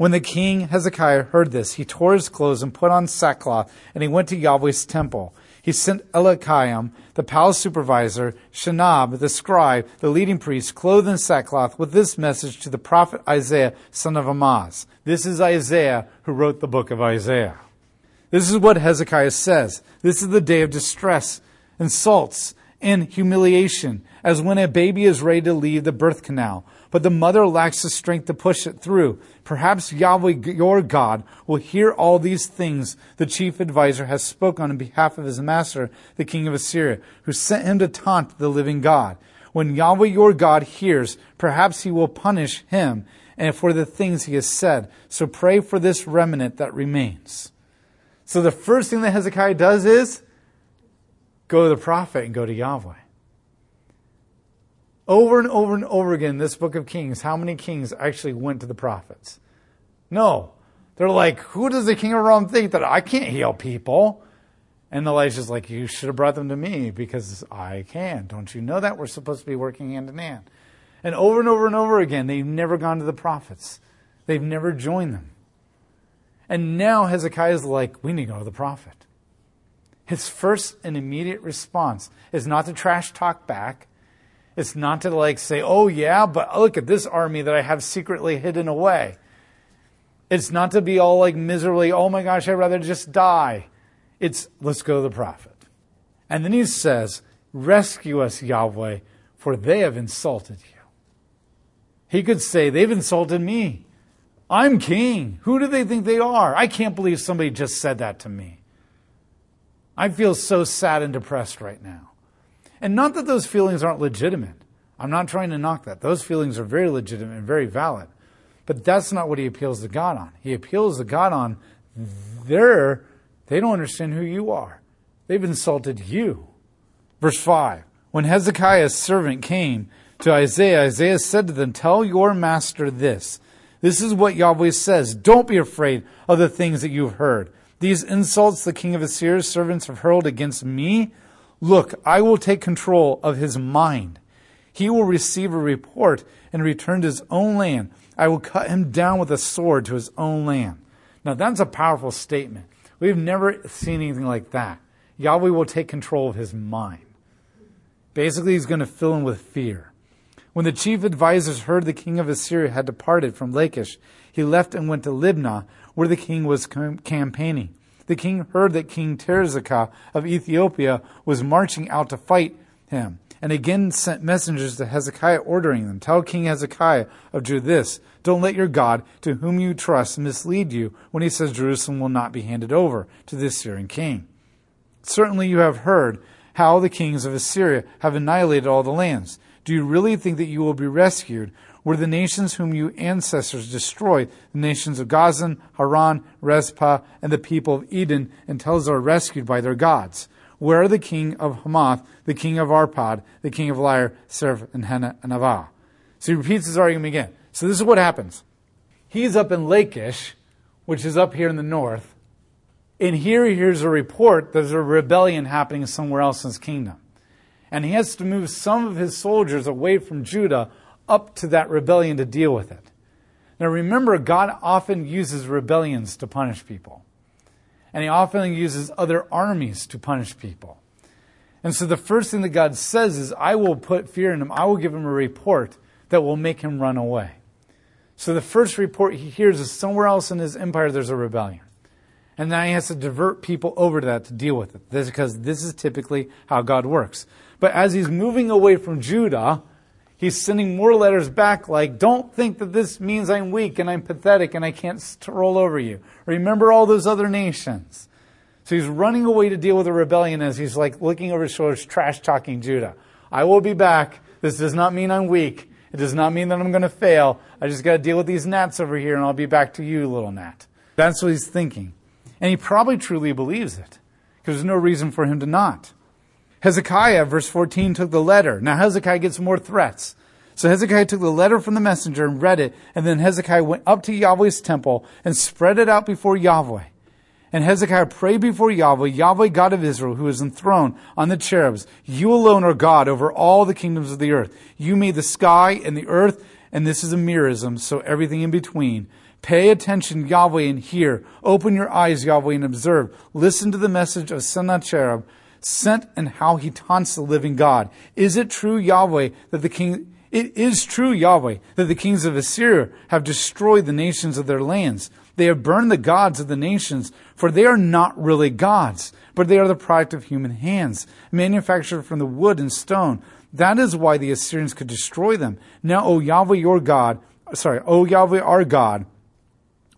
When the king Hezekiah heard this, he tore his clothes and put on sackcloth, and he went to Yahweh's temple. He sent Eliakim, the palace supervisor, Shenab, the scribe, the leading priest, clothed in sackcloth, with this message to the prophet Isaiah, son of Amoz. This is Isaiah who wrote the book of Isaiah. This is what Hezekiah says. This is the day of distress, insults, and humiliation, as when a baby is ready to leave the birth canal, but the mother lacks the strength to push it through. Perhaps Yahweh, your God, will hear all these things the chief adviser has spoken on behalf of his master, the king of Assyria, who sent him to taunt the living God. When Yahweh your God hears, perhaps he will punish him and for the things he has said. So pray for this remnant that remains. So the first thing that Hezekiah does is go to the prophet and go to Yahweh. Over and over and over again in this book of Kings, how many kings actually went to the prophets? No. They're like, who does the king of Aram think that I can't heal people? And Elijah's like, you should have brought them to me because I can. Don't you know that? We're supposed to be working hand in hand. And over and over and over again, they've never gone to the prophets. They've never joined them. And now Hezekiah's like, we need to go to the prophet. His first and immediate response is not to trash talk back. It's not to like say, oh yeah, but look at this army that I have secretly hidden away. It's not to be all like miserably, oh my gosh, I'd rather just die. It's let's go to the prophet. And then he says, rescue us, Yahweh, for they have insulted you. He could say, they've insulted me. I'm king. Who do they think they are? I can't believe somebody just said that to me. I feel so sad and depressed right now. And not that those feelings aren't legitimate. I'm not trying to knock that. Those feelings are very legitimate and very valid. But that's not what he appeals to God on. He appeals to God on they're, they don't understand who you are. They've insulted you. Verse 5 When Hezekiah's servant came to Isaiah, Isaiah said to them, Tell your master this. This is what Yahweh says. Don't be afraid of the things that you've heard. These insults the king of Assyria's servants have hurled against me, Look, I will take control of his mind. He will receive a report and return to his own land. I will cut him down with a sword to his own land. Now, that's a powerful statement. We've never seen anything like that. Yahweh will take control of his mind. Basically, he's going to fill him with fear. When the chief advisers heard the king of Assyria had departed from Lachish, he left and went to Libnah, where the king was campaigning the king heard that King Tirhakah of Ethiopia was marching out to fight him, and again sent messengers to Hezekiah ordering them, Tell King Hezekiah of Judah this, Don't let your God, to whom you trust, mislead you when he says Jerusalem will not be handed over to the Assyrian king. Certainly you have heard how the kings of Assyria have annihilated all the lands. Do you really think that you will be rescued were the nations whom you ancestors destroyed, the nations of Gozan, Haran, Rezpah, and the people of Eden, until they are rescued by their gods. Where are the king of Hamath, the king of Arpad, the king of Lair, Seraph, and Hena, and Avah? So he repeats his argument again. So this is what happens. He's up in Lachish, which is up here in the north, and here he hears a report that there's a rebellion happening somewhere else in his kingdom. And he has to move some of his soldiers away from Judah up to that rebellion to deal with it. Now remember, God often uses rebellions to punish people. And he often uses other armies to punish people. And so the first thing that God says is, I will put fear in him. I will give him a report that will make him run away. So the first report he hears is somewhere else in his empire there's a rebellion. And now he has to divert people over to that to deal with it. This because this is typically how God works. But as he's moving away from Judah, he's sending more letters back like, don't think that this means I'm weak and I'm pathetic and I can't roll over you. Remember all those other nations. So he's running away to deal with the rebellion as he's like looking over his shoulders, trash talking Judah. I will be back. This does not mean I'm weak. It does not mean that I'm going to fail. I just got to deal with these gnats over here and I'll be back to you, little gnat. That's what he's thinking. And he probably truly believes it because there's no reason for him to not. Hezekiah, verse 14, took the letter. Now Hezekiah gets more threats. So Hezekiah took the letter from the messenger and read it, and then Hezekiah went up to Yahweh's temple and spread it out before Yahweh. And Hezekiah prayed before Yahweh, Yahweh God of Israel, who is enthroned on the cherubs. You alone are God over all the kingdoms of the earth. You made the sky and the earth, and this is a merism, so everything in between. Pay attention, Yahweh, and hear. Open your eyes, Yahweh, and observe. Listen to the message of Sennacherib sent and how he taunts the living God. Is it true, Yahweh, that the king, it is true, Yahweh, that the kings of Assyria have destroyed the nations of their lands. They have burned the gods of the nations, for they are not really gods, but they are the product of human hands, manufactured from the wood and stone. That is why the Assyrians could destroy them. Now, O Yahweh your God, sorry, O Yahweh our God,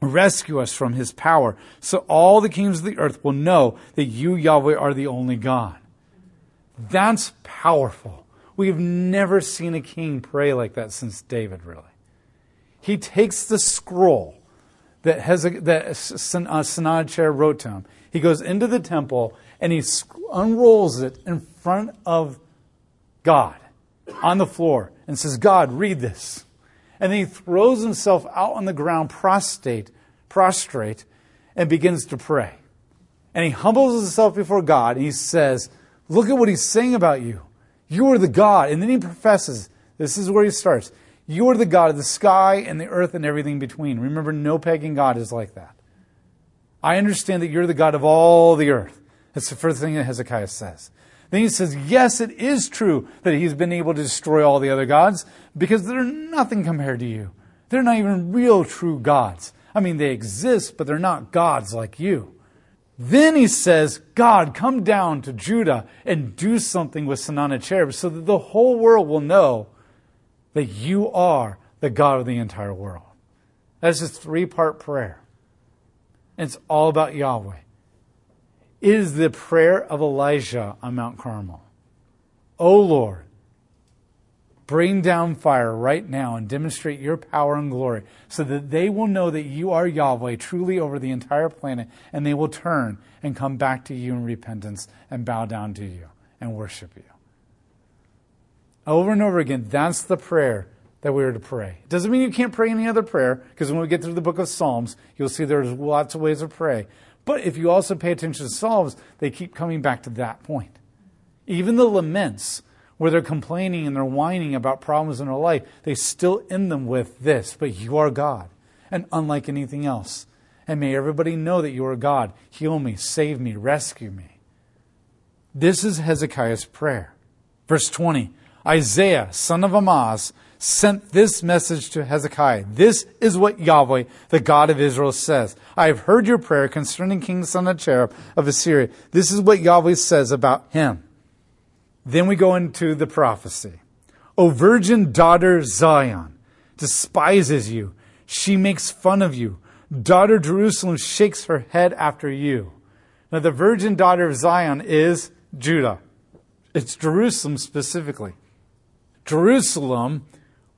rescue us from his power, so all the kings of the earth will know that you, Yahweh, are the only God. That's powerful. We've never seen a king pray like that since David, really. He takes the scroll that, a, that uh, wrote to him. He goes into the temple and he unrolls it in front of God on the floor and says, God, read this. And then he throws himself out on the ground, prostrate, prostrate, and begins to pray. And he humbles himself before God and he says, Look at what he's saying about you. You are the God. And then he professes, this is where he starts. You are the God of the sky and the earth and everything between. Remember, no pagan God is like that. I understand that you're the God of all the earth. That's the first thing that Hezekiah says. Then he says, yes, it is true that he's been able to destroy all the other gods because they're nothing compared to you. They're not even real true gods. I mean, they exist, but they're not gods like you. Then he says, God, come down to Judah and do something with Sennacherib so that the whole world will know that you are the God of the entire world. That's a three part prayer. And it's all about Yahweh is the prayer of Elijah on Mount Carmel. O Lord, bring down fire right now and demonstrate your power and glory so that they will know that you are Yahweh truly over the entire planet and they will turn and come back to you in repentance and bow down to you and worship you. Over and over again, that's the prayer that we are to pray. It doesn't mean you can't pray any other prayer, because when we get through the book of Psalms, you'll see there's lots of ways to pray. But if you also pay attention to Psalms, they keep coming back to that point. Even the laments, where they're complaining and they're whining about problems in their life, they still end them with this, but you are God, and unlike anything else. And may everybody know that you are God. Heal me, save me, rescue me. This is Hezekiah's prayer. Verse 20 Isaiah, son of Amoz, sent this message to Hezekiah. This is what Yahweh, the God of Israel, says. I have heard your prayer concerning King Sennacherib of Assyria. This is what Yahweh says about him. Then we go into the prophecy. O virgin daughter Zion despises you. She makes fun of you. Daughter Jerusalem shakes her head after you. Now, the virgin daughter of Zion is Judah. It's Jerusalem specifically. Jerusalem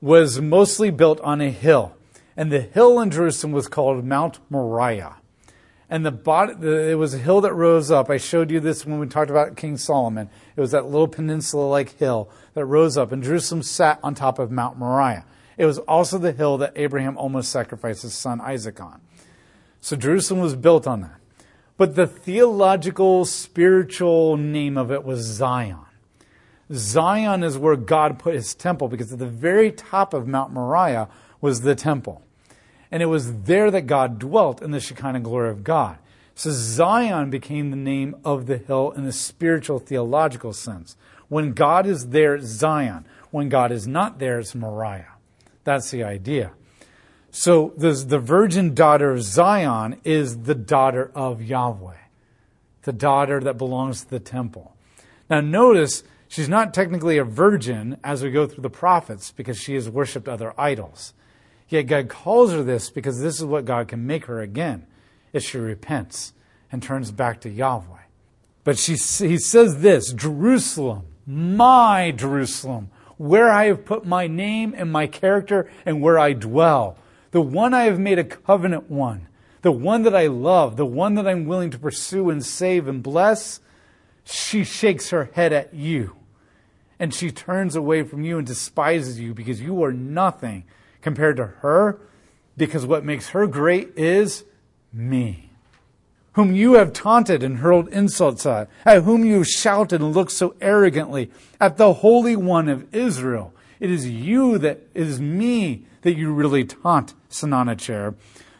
was mostly built on a hill. And the hill in Jerusalem was called Mount Moriah. And the, bottom, it was a hill that rose up. I showed you this when we talked about King Solomon. It was that little peninsula-like hill that rose up, and Jerusalem sat on top of Mount Moriah. It was also the hill that Abraham almost sacrificed his son Isaac on. So Jerusalem was built on that. But the theological, spiritual name of it was Zion. Zion is where God put his temple because at the very top of Mount Moriah was the temple. And it was there that God dwelt in the Shekinah glory of God. So Zion became the name of the hill in the spiritual theological sense. When God is there, it's Zion. When God is not there, it's Moriah. That's the idea. So the, the virgin daughter of Zion is the daughter of Yahweh, the daughter that belongs to the temple. Now notice She's not technically a virgin as we go through the prophets because she has worshiped other idols. Yet God calls her this because this is what God can make her again if she repents and turns back to Yahweh. But she, he says this Jerusalem, my Jerusalem, where I have put my name and my character and where I dwell, the one I have made a covenant one, the one that I love, the one that I'm willing to pursue and save and bless, she shakes her head at you and she turns away from you and despises you because you are nothing compared to her, because what makes her great is me, whom you have taunted and hurled insults at, at whom you have shouted and looked so arrogantly, at the Holy One of Israel. It is you that it is me that you really taunt, Sennacherib,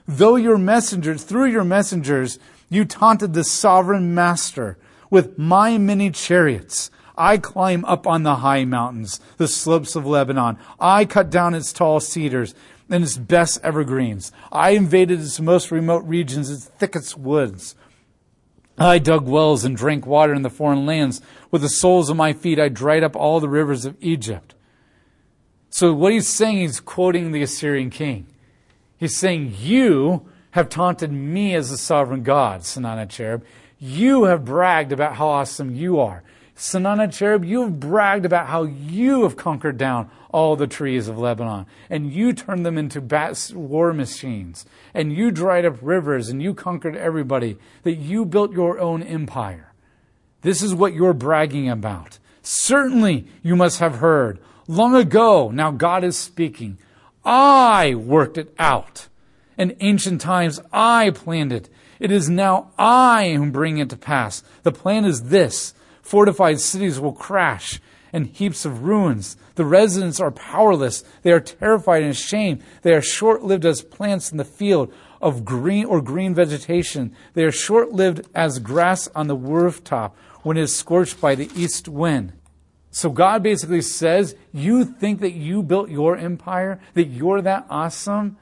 Though your messengers, through your messengers, you taunted the sovereign master with my many chariots. I climb up on the high mountains, the slopes of Lebanon. I cut down its tall cedars and its best evergreens. I invaded its most remote regions, its thickest woods. I dug wells and drank water in the foreign lands. With the soles of my feet, I dried up all the rivers of Egypt. So what he's saying, he's quoting the Assyrian king. He's saying, You have taunted me as the sovereign God, Sennacherib. You have bragged about how awesome you are. Sennacherib, you have bragged about how you have conquered down all the trees of Lebanon, and you turned them into bat war machines, and you dried up rivers, and you conquered everybody, that you built your own empire. This is what you're bragging about. Certainly you must have heard long ago, now God is speaking. I worked it out. In ancient times, I planned it. It is now I who bring it to pass. The plan is this fortified cities will crash and heaps of ruins. The residents are powerless. They are terrified and ashamed. They are short lived as plants in the field of green or green vegetation. They are short lived as grass on the rooftop when it is scorched by the east wind. So God basically says, You think that you built your empire, that you're that awesome?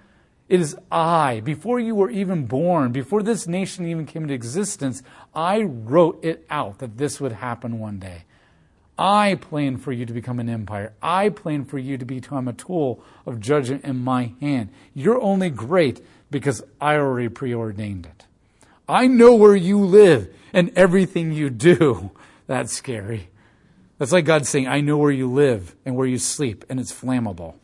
It is I. Before you were even born, before this nation even came into existence, I wrote it out that this would happen one day. I planned for you to become an empire. I planned for you to become a tool of judgment in my hand. You're only great because I already preordained it. I know where you live and everything you do. That's scary. That's like God saying, I know where you live and where you sleep, and it's flammable.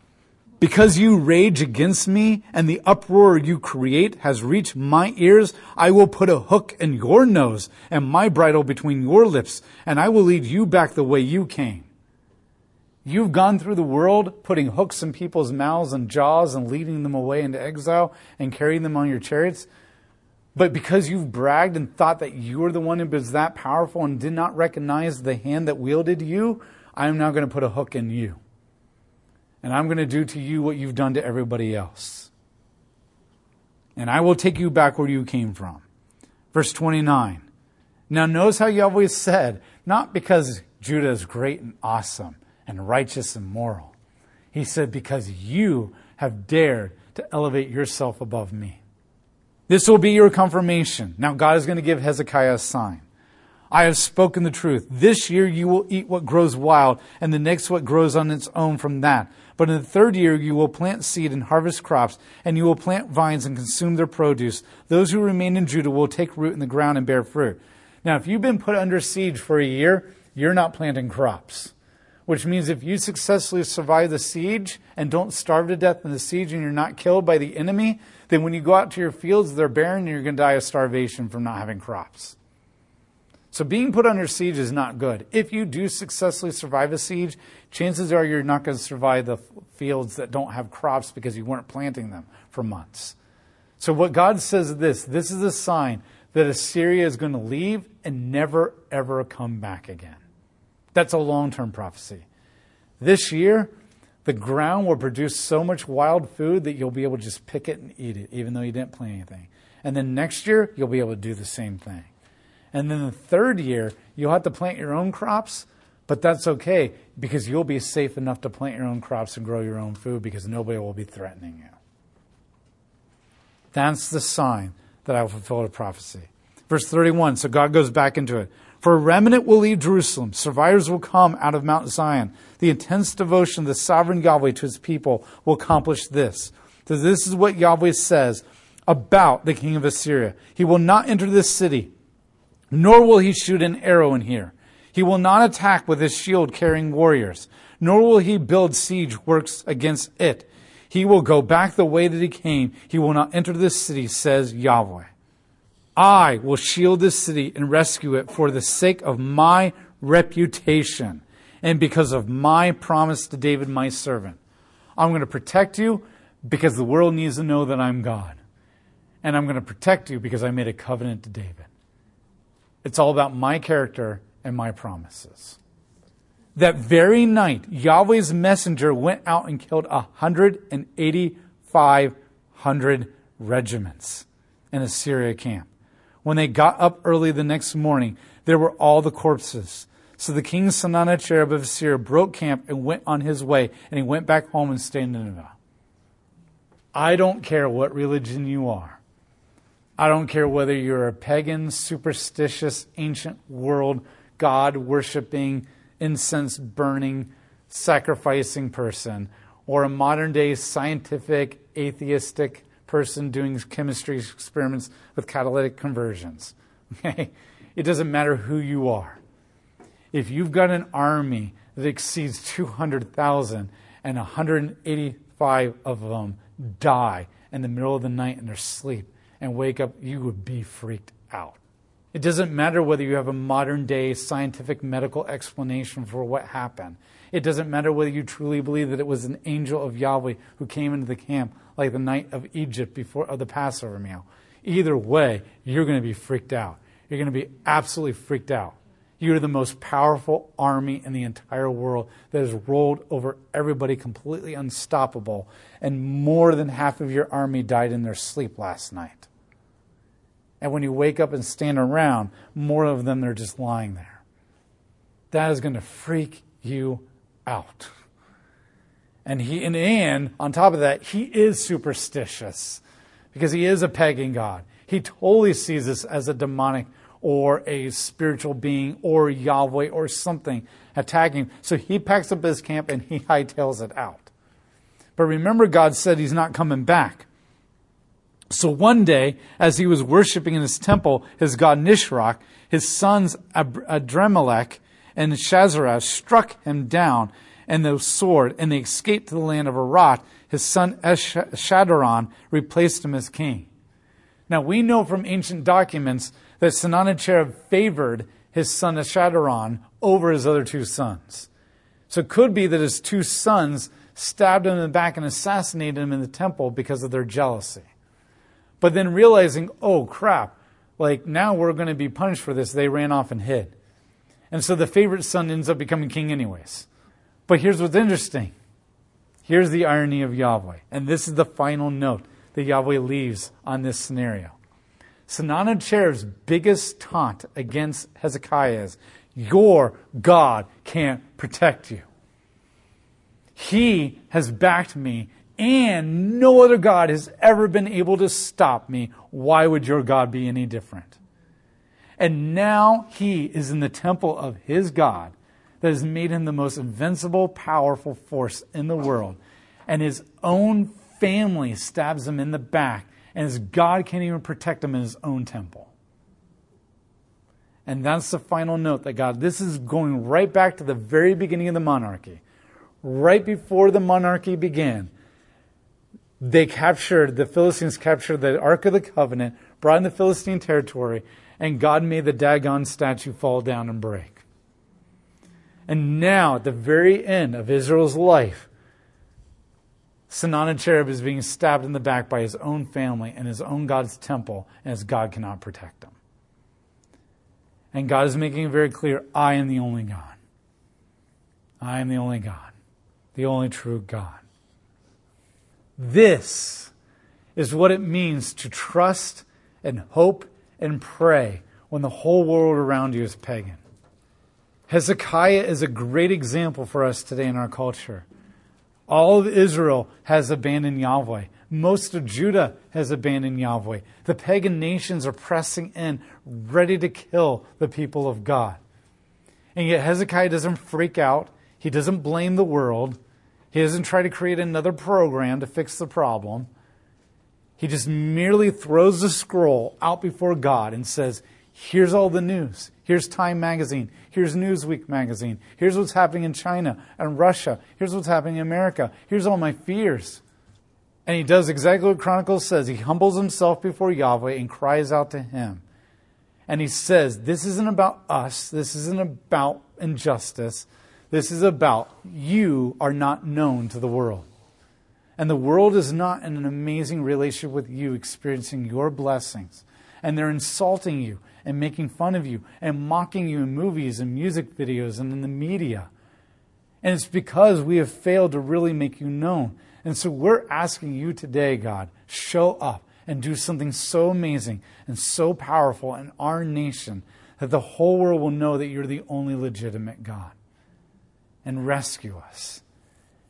Because you rage against me and the uproar you create has reached my ears, I will put a hook in your nose and my bridle between your lips, and I will lead you back the way you came. You've gone through the world putting hooks in people's mouths and jaws and leading them away into exile and carrying them on your chariots. But because you've bragged and thought that you were the one who was that powerful and did not recognize the hand that wielded you, I am now going to put a hook in you. And I'm going to do to you what you've done to everybody else. And I will take you back where you came from. Verse 29. Now notice how Yahweh said, not because Judah is great and awesome and righteous and moral. He said, because you have dared to elevate yourself above me. This will be your confirmation. Now God is going to give Hezekiah a sign. I have spoken the truth. This year you will eat what grows wild, and the next what grows on its own from that. But in the third year you will plant seed and harvest crops, and you will plant vines and consume their produce. Those who remain in Judah will take root in the ground and bear fruit. Now, if you've been put under siege for a year, you're not planting crops. Which means if you successfully survive the siege and don't starve to death in the siege and you're not killed by the enemy, then when you go out to your fields, they're barren and you're going to die of starvation from not having crops. So being put under siege is not good. If you do successfully survive a siege, chances are you're not going to survive the fields that don't have crops because you weren't planting them for months. So what God says is this, this is a sign that Assyria is going to leave and never ever come back again. That's a long-term prophecy. This year, the ground will produce so much wild food that you'll be able to just pick it and eat it, even though you didn't plant anything. And then next year, you'll be able to do the same thing. And then the third year, you'll have to plant your own crops, but that's okay because you'll be safe enough to plant your own crops and grow your own food because nobody will be threatening you. That's the sign that I will fulfill the prophecy. Verse 31, so God goes back into it. For a remnant will leave Jerusalem. Survivors will come out of Mount Zion. The intense devotion of the sovereign Yahweh to his people will accomplish this. So this is what Yahweh says about the king of Assyria. He will not enter this city, nor will he shoot an arrow in here. He will not attack with his shield carrying warriors, nor will he build siege works against it. He will go back the way that he came. He will not enter this city, says Yahweh. I will shield this city and rescue it for the sake of my reputation and because of my promise to David, my servant. I'm going to protect you because the world needs to know that I'm God. And I'm going to protect you because I made a covenant to David. It's all about my character and my promises. That very night, Yahweh's messenger went out and killed 185 hundred regiments in Assyria camp. When they got up early the next morning, there were all the corpses. So the king Sennacherib of Assyria broke camp and went on his way, and he went back home and stayed in Nineveh. I don't care what religion you are. I don't care whether you're a pagan, superstitious, ancient world, God worshiping, incense burning, sacrificing person, or a modern day scientific, atheistic person doing chemistry experiments with catalytic conversions. Okay? It doesn't matter who you are. If you've got an army that exceeds 200,000 and 185 of them die in the middle of the night in their sleep and wake up, you would be freaked out. It doesn't matter whether you have a modern day scientific medical explanation for what happened. It doesn't matter whether you truly believe that it was an angel of Yahweh who came into the camp like the night of Egypt before of the Passover meal. Either way, you're going to be freaked out. You're going to be absolutely freaked out. You're the most powerful army in the entire world that has rolled over everybody completely unstoppable, and more than half of your army died in their sleep last night. And when you wake up and stand around, more of them are just lying there. That is going to freak you out. And he and, and on top of that, he is superstitious because he is a pagan god. He totally sees this as a demonic or a spiritual being or Yahweh or something attacking him. So he packs up his camp and he hightails it out. But remember, God said he's not coming back. So one day, as he was worshiping in his temple, his god Nisroch, his sons Adrammelech and Sharezer struck him down and the sword, and they escaped to the land of Ararat. His son Esarhaddon replaced him as king. Now we know from ancient documents that Sennacherib favored his son Esarhaddon over his other two sons. So it could be that his two sons stabbed him in the back and assassinated him in the temple because of their jealousy. But then realizing, oh crap, like now we're going to be punished for this, they ran off and hid. And so the favorite son ends up becoming king anyways. But here's what's interesting. Here's the irony of Yahweh. And this is the final note that Yahweh leaves on this scenario. Sennacherib's biggest taunt against Hezekiah is, Your God can't protect you. He has backed me, and no other God has ever been able to stop me. Why would your God be any different? And now he is in the temple of his God that has made him the most invincible, powerful force in the world. And his own family stabs him in the back, and his God can't even protect him in his own temple. And that's the final note that God, this is going right back to the very beginning of the monarchy. Right before the monarchy began, they captured, the Philistines captured the Ark of the Covenant, brought in the Philistine territory, and God made the Dagon statue fall down and break. And now, at the very end of Israel's life, Sennacherib is being stabbed in the back by his own family and his own God's temple, and his God cannot protect him. And God is making it very clear I am the only God. I am the only God, the only true God. This is what it means to trust and hope and pray when the whole world around you is pagan. Hezekiah is a great example for us today in our culture. All of Israel has abandoned Yahweh. Most of Judah has abandoned Yahweh. The pagan nations are pressing in, ready to kill the people of God. And yet Hezekiah doesn't freak out. He doesn't blame the world. He doesn't try to create another program to fix the problem. He just merely throws the scroll out before God and says, Here's all the news. Here's Time Magazine. Here's Newsweek Magazine. Here's what's happening in China and Russia. Here's what's happening in America. Here's all my fears. And he does exactly what Chronicles says. He humbles himself before Yahweh and cries out to him. And he says, This isn't about us. This isn't about injustice. This is about you are not known to the world. And the world is not in an amazing relationship with you, experiencing your blessings. And they're insulting you and making fun of you and mocking you in movies and music videos and in the media. And it's because we have failed to really make you known. And so we're asking you today, God, show up and do something so amazing and so powerful in our nation that the whole world will know that you're the only legitimate God. And rescue us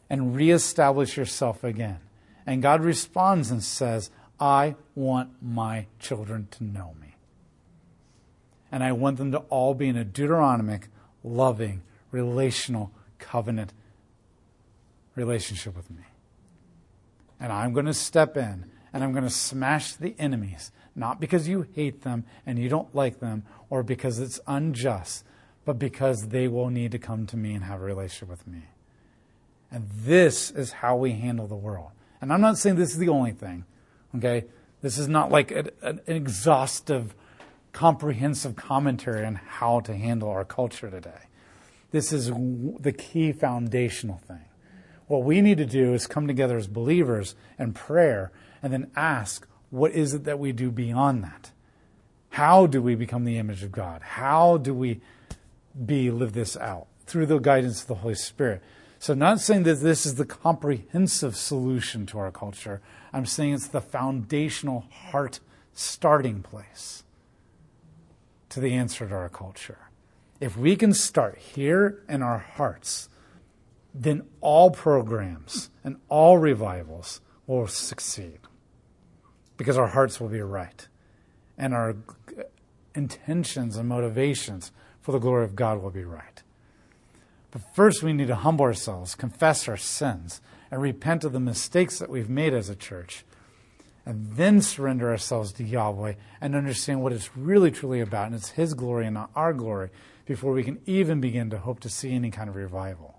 and reestablish yourself again. And God responds and says, I want my children to know me. And I want them to all be in a Deuteronomic, loving, relational, covenant relationship with me. And I'm going to step in and I'm going to smash the enemies, not because you hate them and you don't like them or because it's unjust, but because they will need to come to me and have a relationship with me. And this is how we handle the world. And I'm not saying this is the only thing, okay? This is not like an exhaustive, comprehensive commentary on how to handle our culture today. This is the key foundational thing. What we need to do is come together as believers in prayer and then ask, what is it that we do beyond that? How do we become the image of God? How do we be live this out? Through the guidance of the Holy Spirit. So, not saying that this is the comprehensive solution to our culture. I'm saying it's the foundational heart starting place to the answer to our culture. If we can start here in our hearts, then all programs and all revivals will succeed because our hearts will be right and our intentions and motivations for the glory of God will be right. But first, we need to humble ourselves, confess our sins, and repent of the mistakes that we've made as a church, and then surrender ourselves to Yahweh and understand what it's really truly about, and it's His glory and not our glory, before we can even begin to hope to see any kind of revival.